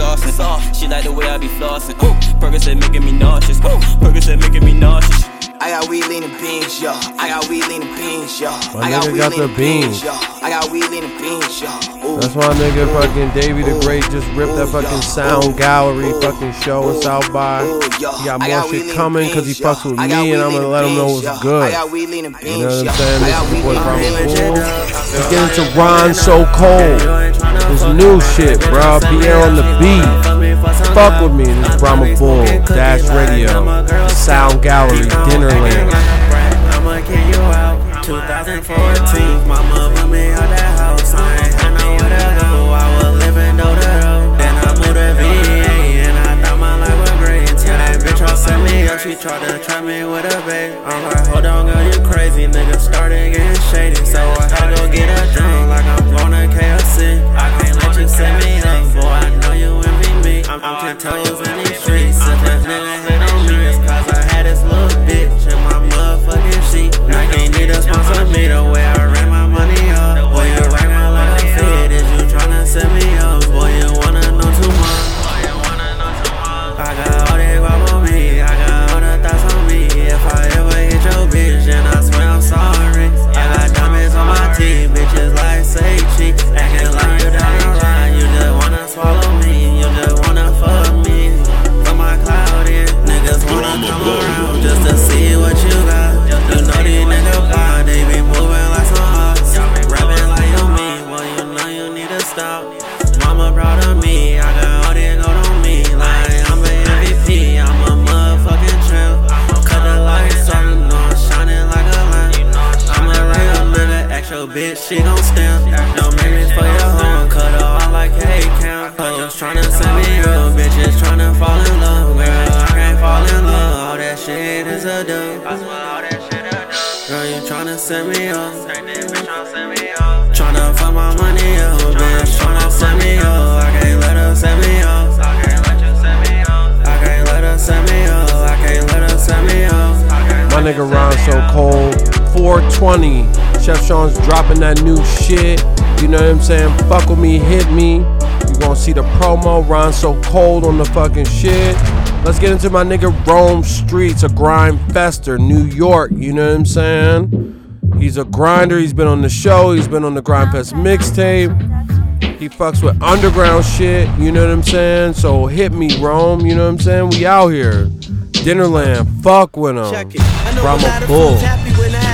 saucing. She like the way I be flossing. Uh. Percocet making me nauseous. Uh. Percocet making me nauseous. I got weed leaning beans, yo. I got weed leaning beans, yo. My I got nigga weed got the beans, beans. yo. I got weed leaning beans, yo. Ooh. That's why nigga fucking Davey the Great just ripped that fucking sound gallery fucking show in South by. He got more shit coming because he fucks with me and I'm gonna let him know it's good. I got weed leaning beans, You know what yo. I'm saying? I This got is weed boy Brahma leaning beans. Let's get into Ron So Cold. His new shit, bro. Pierre on the beat. Fuck with me. This is Brahma Bull, Dash Radio, Sound Gallery, Dinnerland. 13, 14. Mama put me out that house, I ain't had nowhere to go. I was living door the door. Then I moved to VA, and I thought my life was great. Until that bitch all set me up, she tried to trap me with a bait. I'm like, hold on, girl, you crazy. Nigga started getting shady, so I had to go get a drink like I'm to KFC. I can't let you set me I'm, I'm ten toes in these streets. If that nigga hit on me, it's cause I had this little bitch in my motherfucking sheet. I can't need to sponsor me the way set me up. Tryna fuck my money up, bitch. Tryna set me up. I can't let her set me up. I can't let her set me up. I can't let her set me up. My nigga Ron so cold. 420. Chef Sean's dropping that new shit. You know what I'm saying? Fuck with me, hit me. You gonna see the promo. Ron so cold on the fucking shit. Let's get into my nigga Rome Streetz, a grind fester, New York. You know what I'm saying? He's a grinder. He's been on the show. He's been on the Gryndfest mixtape. He fucks with underground shit. You know what I'm saying? So hit me, Rome. You know what I'm saying? We out here. Dinnerland. Fuck with him. Check it. I know a Brahma lot of Bull.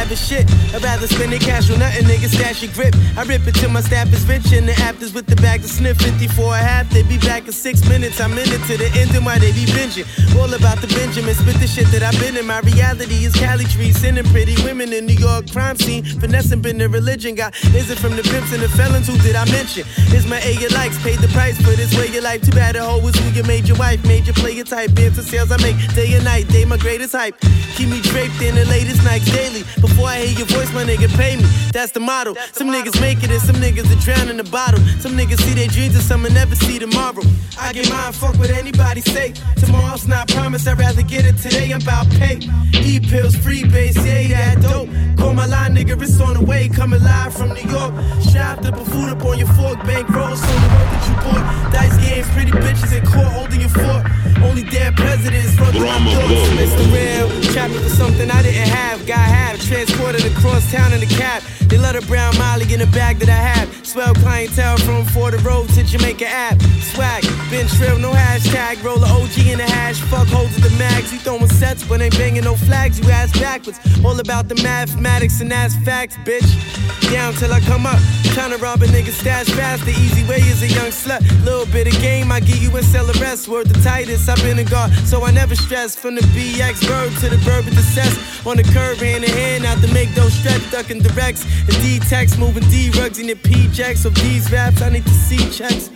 Have a shit. I'd rather spend the cash on nothing, nigga, stash your grip. I rip it till my staff is rich and the afters with the bag to sniff 54 a half. They be back in six minutes. I'm in it to the end and why they be binging. All about the Benjamin, spit the shit that I've been in. My reality is Cali trees, sending pretty women in New York crime scene. Finessing been the religion. Got is it from the pimps and the felons? Who did I mention? Is my A your likes? Paid the price for this way your life. Too bad the hoe was who you made your wife. Made you play your type. Bands and sales I make day and night. Day my greatest hype. Keep me draped in the latest Nikes daily. Before I hear your voice, my nigga pay me. That's the motto. some niggas make it and some niggas are drown in the bottle. Some niggas see their dreams and some will never see tomorrow. I get mine, fuck what anybody say. Tomorrow's not promised, I'd rather get it today. I'm about pay. E pills, free base, yeah, that dope. Call my line, nigga, it's on the way. Coming live from New York. Strapped the put food up on your fork. Bank rolls on the work that you bought. Dice games, pretty bitches in court holding your fort. Only dead presidents from my thoughts. Mr. Real, trapping for something I didn't have. Got have transported across town in the cab. They let a brown Molly in the bag that I have. Swell clientele from Florida Road to Jamaica app. Swag, been trill, no hashtag. Roll a OG in the hash. Fuck at the mags. You throwing sets, but ain't banging no flags. You ass backwards. All about the mathematics and that's facts, bitch. Down till I come up. Tryna rob a nigga stash fast. The easy way is a young slut. Little bit of game, I give you and sell the rest. Word the tightest, I've been a guard, so I never stress. From the BX verb to the verb of the cess. On the curb, hand in hand, out to make those stretch, ducking directs. And D text, moving D rugs in the P jacks. Of these raps, I need to see checks.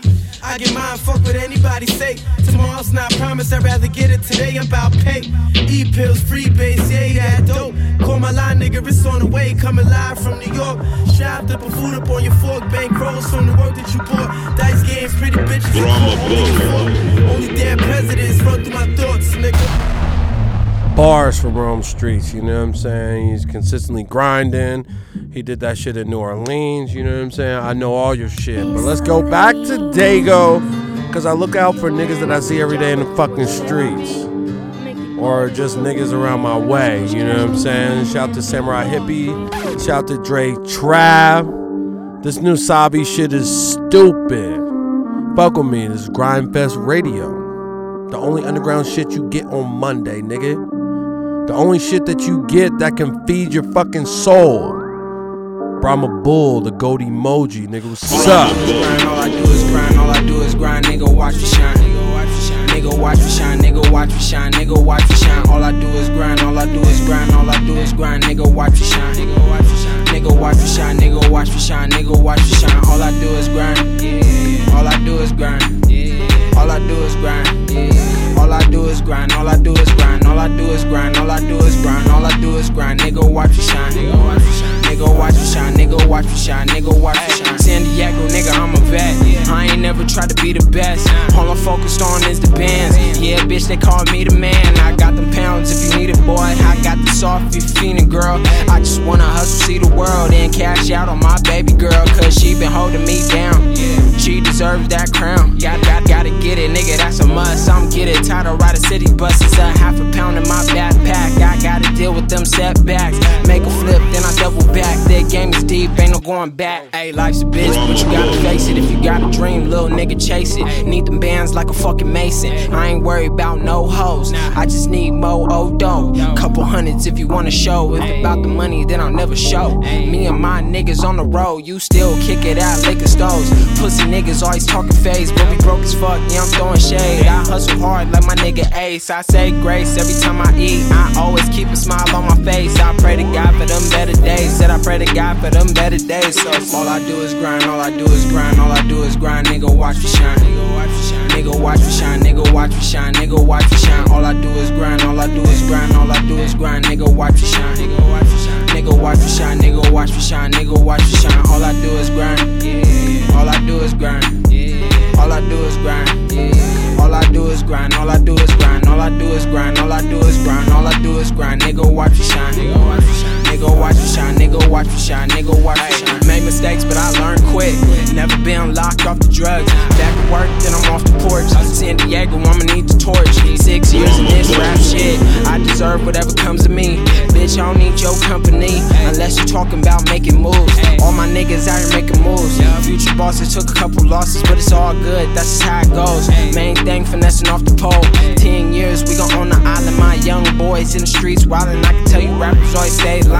I get mine, fuck what anybody say. Tomorrow's not promised, I'd rather get it today. I'm about pay. E pills, free base, yeah, that dope. Call my line, nigga, it's on the way. Coming live from New York. Strapped up, put food up on your fork. Bank rolls from the work that you bought. Dice games, pretty bitches. in court, holding. Only dead presidents run through my thoughts, nigga. bars from Rome Streetz, you know what I'm saying? He's consistently grinding. He did that shit in New Orleans, you know what I'm saying? I know all your shit. But let's go back to Dago, because I look out for niggas that I see every day in the fucking streets. Or just niggas around my way, you know what I'm saying? Shout to Samurai Hippie. Shout to Dre Trav. This new Sabi shit is stupid. Fuck with me, this is Gryndfest Radio. The only underground shit you get on Monday, nigga. The only shit that you get that can feed your fucking soul. Brahma Bull, the gold emoji, nigga. What's up? Grind, all I do is grind, all I do is grind, nigga, watch me shine. Nigga, watch me shine, nigga, watch me shine, nigga, watch me shine. All I do is grind, all I do is grind, all I do is grind, nigga, watch me shine. Nigga, nigga watch me shine, nigga watch me shine, nigga watch me shine. All I do is grind, yeah. All I do is grind, yeah. All I do is grind, yeah. All I do is grind, all I do is grind, all I do is grind, all I do is grind, all I do is grind. Nigga watch me shine, nigga watch me shine, nigga watch me shine, nigga watch me shine, nigga watch me shine. San Diego, nigga, I'm a vet. I ain't never tried to be the best. All I'm focused on is the bands. Yeah, bitch, they call me the man. I got them pounds if you need it, boy. I got the soft if you feeling, girl. I just wanna hustle, see the world, and cash out on my baby girl, cause she been holding me down. She deserves that crown. Got, got, gotta get it, nigga, that's a must. I'm get it. Tired of riding city buses, a half a pound in my backpack. I gotta deal with them setbacks. Make a flip, then I double back. That game is deep, ain't no going back. Hey, life's a bitch, but you gotta face it. If you got a dream, little nigga, chase it. Need them bands like a fucking mason. I ain't worried about no hoes. I just need mo odo. Couple hundreds if you wanna show. If about the money, then I'll never show. Me and my niggas on the road, you still kick it out, liquor stores. Pussy niggas always talking face, but we broke as fuck. Yeah, I'm throwing shade. I hustle hard like my nigga Ace. I say grace every time I eat. I always keep a smile on my face. I pray to God for them better days. Said I pray to God for them better days. So all I do is grind, all I do is grind, all I do is grind. Nigga, watch me shine. Nigga, watch me shine. Nigga, watch me shine. Nigga, watch me shine. Nigga, watch me shine. All I do is grind, all I do is grind, all I do is grind. Nigga, watch me shine. Nigga, watch me shine. Nigga, watch me shine. Nigga, watch me shine. Nigga, watch me shine. All I do is grind. Yeah. All I do is grind. Yeah. All I do is grind. Yeah. All I do is grind. All I do is grind. All I do is grind. All I do is grind. All I do is grind. Nigga, watch me shine. Nigga, watch me shine. Nigga, watch me shine. Nigga, watch me shine. Nigga, watch me shine. Made mistakes, but I learned quick. Never been locked off the drugs. Back to work, then I'm off the porch. San Diego, I'ma need the torch. Six years in this rap shit. I deserve whatever comes to me. Bitch, I don't need your company unless you're talking about making moves. All my niggas out here making moves. Future bosses took a couple losses, but it's all good. That's just how it goes. Main thing, finessing off the pole. Ten years, we gon' own the island. My young boys in the streets wildin'. I can tell you rappers always stay lying.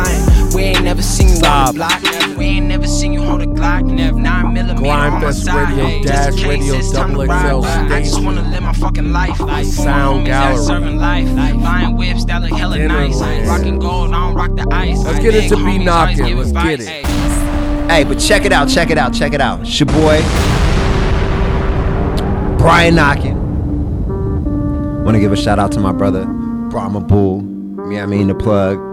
We ain't never seen you on the block. We ain't never seen you hold a Glock. Nine millimeter on my side. Radio, Just Dash case Radio, it's time to Double ride. XL I just wanna live my fucking life. Sound Gallery. Serving life. Buying whips that look hella nice. Dinnerland. Rocking gold, I don't rock the ice. Let's get into Big B knocking. Let's advice. get it. Hey, but check it out, check it out, check it out. It's your boy, Brian Knockin. Want to give a shout out to my brother, Brahma Bull. Yeah, I mean the plug.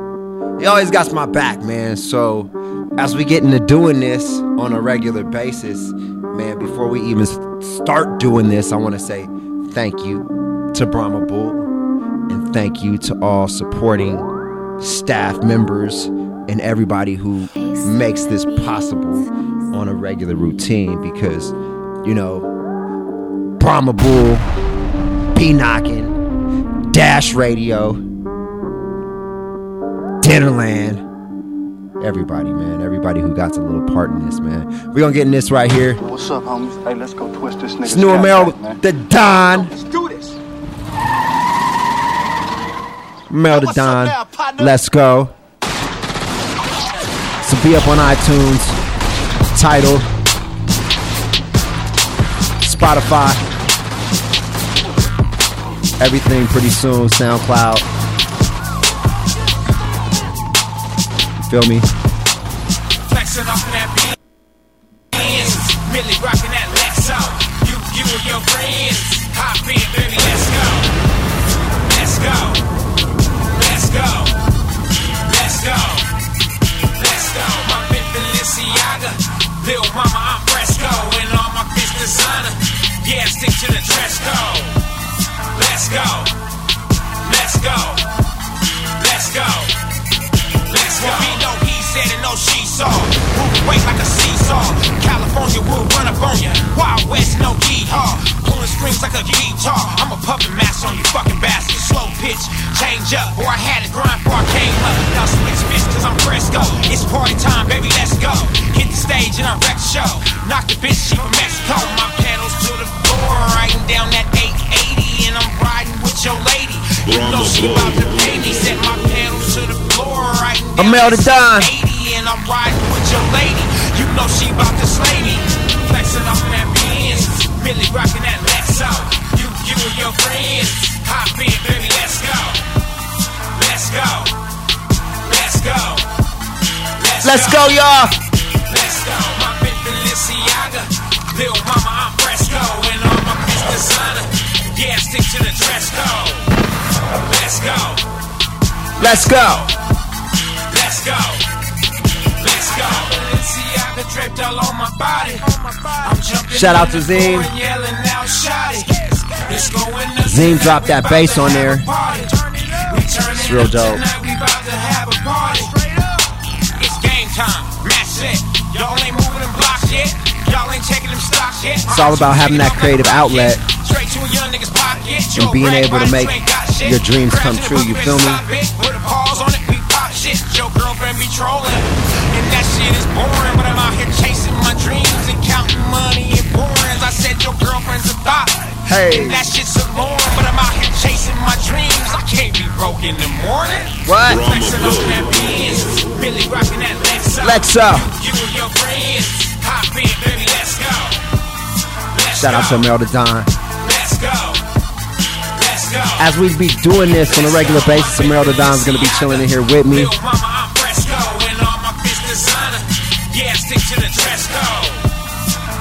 He always got my back, man. So as we get into doing this on a regular basis, man, before we even start doing this, I want to say thank you to Brahma Bull and thank you to all supporting staff members and everybody who makes this possible on a regular routine because, you know, Brahma Bull, P Knockin', Dash Radio, Dinnerland, everybody, man, everybody who got a little part in this, man. We're gonna get in this right here. What's up, homies? Hey, let's go twist this nigga. It's New Mel, the Don. Let's do this. Mel the Don. Let's go. So be up on iTunes, Tidal, Spotify, everything pretty soon, SoundCloud. Feel me? Flexing off that Millie rocking that Lexo. You, you and your friends, hop in, baby, let's go. Let's go. Let's go. Let's go. Let's go. My big Balenciaga, Lil Mama, I'm fresco, and all my bitch designer. Yeah, stick to the dress code. Let's go. Let's go. Let's go. Let's go. He know he said and no she saw. Move weight like a seesaw. California will run up on ya. Wild West, no yeehaw. Pulling strings like a guitar. I'm a puppet master on you fucking bastards. Slow pitch, change up. Or I had to grind before I came up. Now switch bitch cause I'm fresco. It's party time, baby, let's go. Hit the stage and I wreck the show. Knock the bitch, she from Mexico. My pedals to the floor. Riding down that 880 and I'm riding with your lady. You know she about to I'm Mel the Don. 80 and I'm riding with your lady. You know she about to slay me. Flexing off in that Benz, Millie rocking that Lexo. You, you and your friends, hop in, baby, let's go. Let's go. Let's go. Let's Let's go, y'all. Let's go. My Balenciaga. Lil mama, I'm fresco. And all my bitch designer. Yeah, stick to the dress code. Let's go. Let's go. Go. Let's go. Balenciaga draped all on my body. I'm jumping Shout out to up Zine dropped that bass on there. It's real dope. It's all about having that creative outlet and being able to make your dreams come true. You feel me? Girlfriend. And that shit is boring, but I'm out here chasing my dreams and counting money and boring. As I said your girlfriend's a thought. Hey. And that shit's a moron, but I'm out here chasing my dreams. I can't be broke in the morning. What? Flexing on that Benz. Billy rocking that Lexus. Lexo. You and your friends. Hop in, baby, let's go. Let's Shout out to Mel the Don. Let's go. Let's go. As we be doing this on a regular basis, Emerald Don's gonna be chilling in here with me. Yeah, stick to the dress code.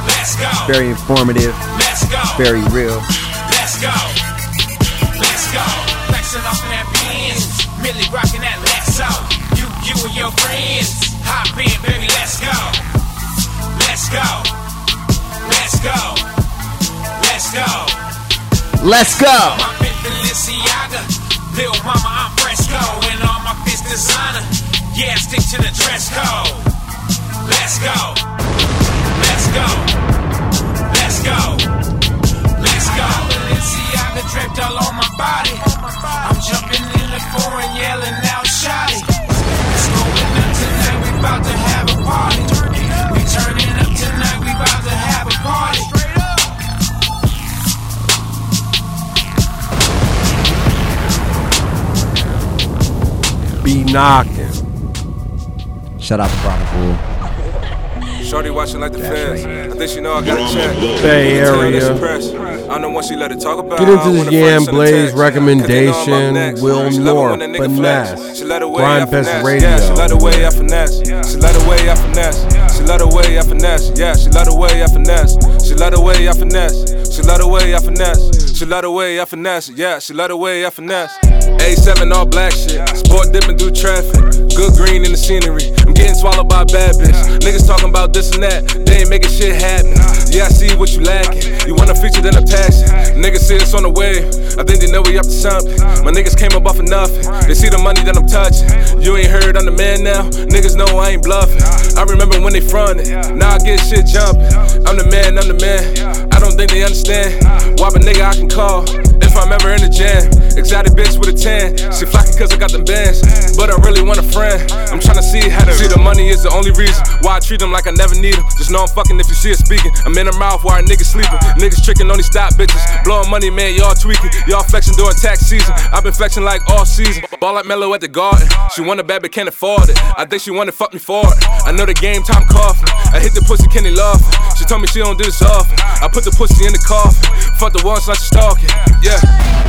Let's go. Very informative, Let's go. very real. Let's go. Let's go. Flexing off in that Benz. Millie rocking that Lexo. You, you and your friends. Hop in, baby, let's go. Let's go. Let's go. Let's go. Let's go. My bitch Balenciaga. Lil mama, I'm fresco. And all my bitch designer. Yeah, stick to the dress code. Let's go. Let's go. Let's go. Let's go. Balenciaga draped all on my body. I'm jumping in the foreign, yelling out, shotty. It's going up tonight, we about to have a party. We turning up tonight, we about to have a party. Be knocking. Shout out to Brahma Bull. Shorty watching like the feds. I think she know I got a check. Bay You can tell that Area. I know once she let it talk about. Get into this the Yam first send a Blaze text. 'Cause they know I'm up recommendation. Will She love it North, when a nigga flex. finesse. She let the way Grind I Best. Radio. Yeah, she let the way I finesse. She let the way I finesse. She let the way I finesse. Yeah, she let the way I finesse. She let the way I finesse. She let the way I finesse. She let the way I finesse. Yeah, she let the way I finesse. A7 all black shit. Sport dipping through traffic. Good green in the scenery. I'm getting swallowed by bad bitch. Niggas talking about this and that. They ain't making shit happen. Yeah, I see what you lacking. You want a feature, then I'm taxing. Niggas see us on the wave. I think they know we up to something. My niggas came up off of nothing. They see the money that I'm touching. You ain't heard I'm the man now. Niggas know I ain't bluffing. I remember when they fronted. Now I get shit jumping. I'm the man, I'm the man. I don't think they understand. Why a nigga I can call if I'm ever in the jam. Exotic bitch with a tan. She flocking cause I got them bands. But I really want a friend. I'm tryna see how to see the money is the only reason why I treat them like I never need them. Just know I'm fucking if you see it speaking. I'm in her mouth while a nigga sleeping. Niggas tricking on these stop bitches. Blowing money, man, y'all tweaking. Y'all flexing during tax season. I've been flexing like all season. Ball like Melo at the garden. She want a bad but can't afford it. I think she wanna fuck me for it. I know the game time coughing. I hit the pussy, Kenny laughing. She told me she don't do this often. I put the pussy in the coffin. Fuck the ones like she stalking. Yeah.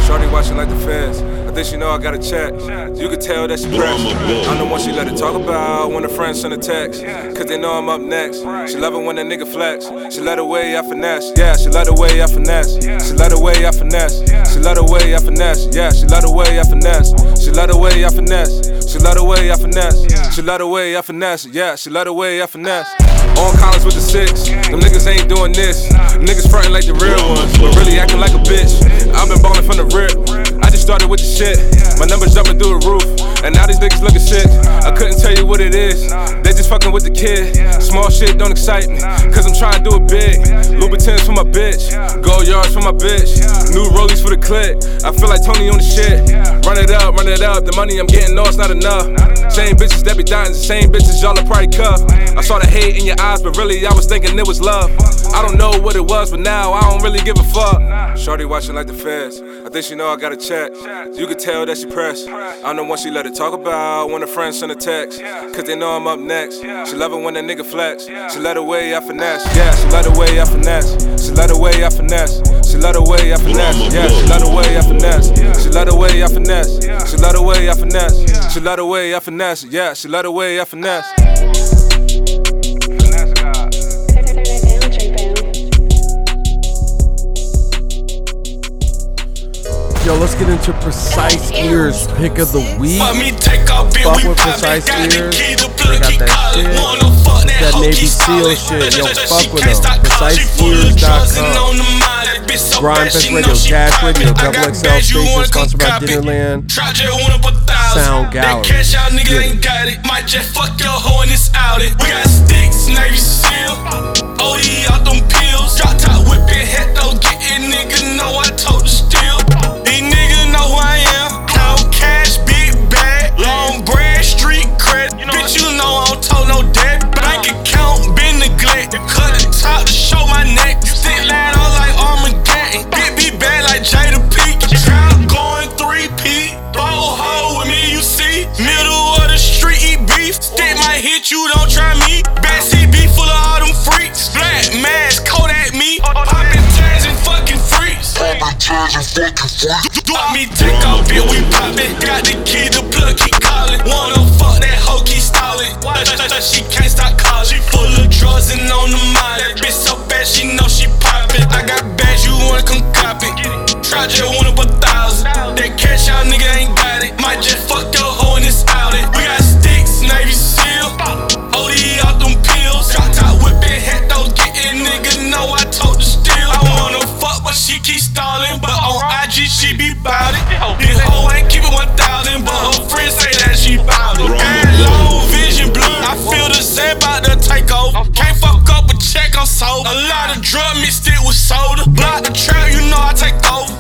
Shorty watching like the feds. I think she know I got a check. You could tell that she pressed. I'm the one she let it talk about when her friends send a text. Cause they know I'm up next. She love it when a nigga flex. She let the way I finesse. Yeah, she let the way I finesse. She let the way I finesse. She let the way I finesse. Yeah, she let the way I finesse. She let the way I finesse. She let the way I finesse. She let the way I finesse. Yeah, she let the way I finesse. On college with the six. Them niggas ain't doing this. Niggas frontin' like the real ones, but really acting like a bitch. I've been ballin' from the rip. I just started with the shit. My numbers jumping through the roof. And now these niggas looking sick. I couldn't tell you what it is. Just fucking with the kid. Small shit don't excite me. Cause I'm trying to do it big. Louboutins for my bitch. Gold yards for my bitch. New rollies for the click. I feel like Tony on the shit. Run it up, run it up. The money I'm getting, no, it's not enough. Same bitches that be dying, the same bitches y'all are probably cuff. I saw the hate in your eyes, but really I was thinking it was love. I don't know what it was, but now I don't really give a fuck. Shorty watching like the feds. I think she know I got a check. You could tell that she pressed. I'm the one she let it talk about when her friends send a text. Cause they know I'm up next. She love it when a nigga flex. She let the way I finesse. Yeah, she let the way I finesse. She let the way I finesse. She let the way I finesse. Yeah, she let the way I finesse. She let the way I finesse. She let the way I finesse. She let the way I finesse. Yeah, she let the way I finesse. Yo, let's get into precise ears pick of the week. Fuck me, take off, we with precise got ears. the plug, got that shit. It's that Navy SEAL shit. Yo, fuck with them. stop calling, she full of drugs and PreciseEars.com. on the mind. That bitch so Gryndfest Radio, know she Dash poppin'. Radio, Double XL Station, sponsored by. Dinnerland. Try just one up a thousand. Sound Gallery. cash out, nigga ain't got it. Might just fuck your hoe in this outing. We got sticks, Navy SEAL. OD out them you, don't try me. Backseat beef full of all them freaks. Black mask, Kodak me. Poppin' tags and fucking freaks. Poppin' tags and fucking freaks. Want me take off, bitch, we poppin'. Got the key, the plug keep calling. Wanna fuck that hoe, keep stalling. She can't stop calling. She full of drugs and on the mind. That bitch so bad, she know she poppin'. I got bags, you wanna come copy. Try just one up a thousand. That cash out, nigga ain't got it. Might just fuck lot of drug mixed it with soda. Block the trap, you know I take over.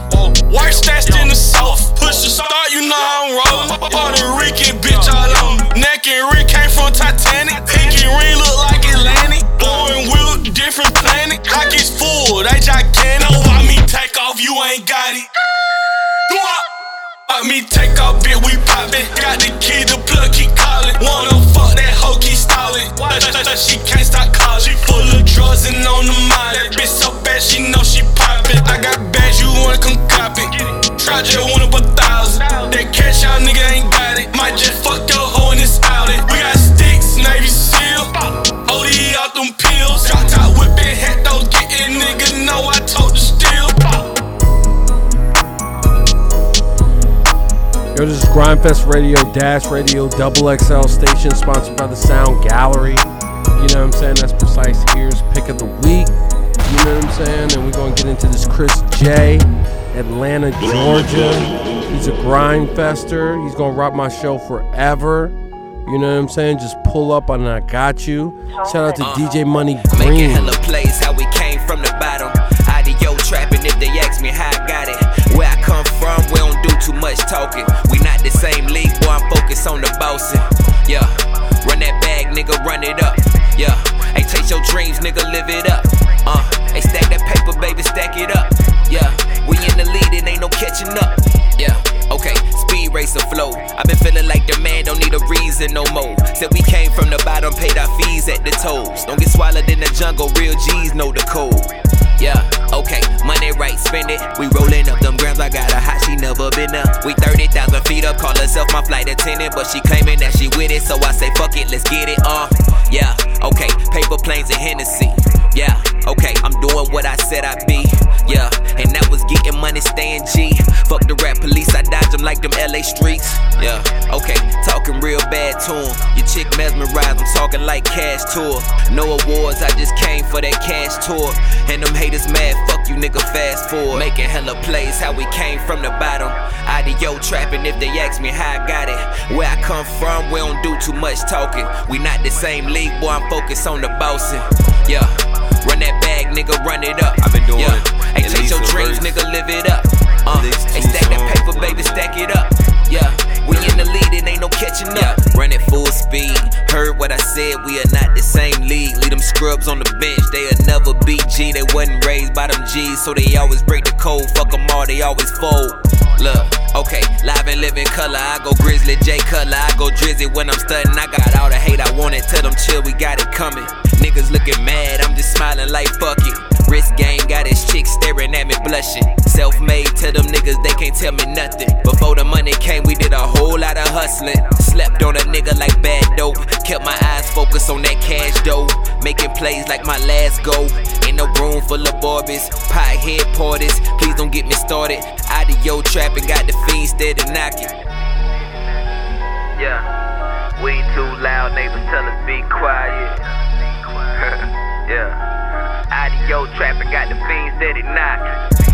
Work stashed in the sofa. Push the start, you know I'm rolling. Puerto Rican bitch all on me. Neck and ring came from Titanic. Pinky ring look like Atlantic. Boring wheel, different planet. Pockets full, they gigantic. Know why me take off, you ain't got it. Do I? Me take off, bitch, we poppin'. Gryndfest Radio, Dash Radio, Double XL station, sponsored by the Sound Gallery. You know what I'm saying? That's Precise Ears pick of the week. You know what I'm saying? And we're gonna get into this Kris J, Atlanta, Georgia. He's a grindfester. He's gonna rock my show forever. You know what I'm saying? Just pull up and I got you. Shout out to uh-huh. DJ Money Green. Making hella plays, how we came from the bottom. Yo trapping if they ask me how I got it. Where I come from, we don't do too much talking. Same league, boy, I'm focused on the bossing. Yeah, run that bag, nigga, run it up. Yeah, hey, chase your dreams, nigga, live it up. Uh, hey, stack that paper, baby, stack it up. Yeah, we in the lead and ain't no catching up. Yeah, okay, speed racer flow. i been feeling like the man, don't need a reason no more. Said we came from the bottom, paid our fees at the toes. Don't get swallowed in the jungle, real G's know the code. Yeah, okay, money right, spend it. We rolling up them grams, I got a hot, she never been up. We 30,000 feet up, call herself my flight attendant, but she claiming that she with it, so I say fuck it, let's get it, uh. Yeah, okay, paper planes and Hennessy. Yeah, okay, I'm doing what I said I'd be. Yeah, and that was getting money, staying G. Fuck the rap police, I dodge them like them LA streets. Yeah, okay, talking real bad to 'em. Your chick mesmerized, I'm talking like cash tour. No awards, I just came for that cash tour. And them haters mad, fuck you nigga, fast forward. Making hella plays, how we came from the bottom. Yo trapping if they ask me how I got it. Where I come from, we don't do too much talking. We not the same league, boy, I'm focused on the bossing. Yeah, run that bag, nigga, run it up. I've been doing yeah. Hey, chase your dreams, nigga, live it up. Uh, hey, stack that paper, baby, stack it up. Yeah, we in the lead it ain't no catching up. Run at full speed. Heard what I said, we are not the same league. Leave them scrubs on the bench, they'll never beat G. They wasn't raised by them G's, so they always break the code. Fuck them all, they always fold. Look, okay, live and live in color. I go Grizzly J Cutler, I go Drizzy when I'm stunting. I got all the hate I wanted, tell them chill, we got it coming. Niggas looking mad, I'm just smiling like fuck it. Wrist game got his chick staring at me blushing. Self made, tell them niggas they can't tell me nothing. Before the money came, we did a whole lot of hustling. Slept on a nigga like bad dope. Kept my eyes focused on that cash dough. Making plays like my last go. In a room full of Barbies, pothead parties. Please don't get me started. Out of your trap and got the fiends there to knock knocking. Yeah, we too loud, neighbors tell us be quiet. yeah, your trap got the fiends that it knocking.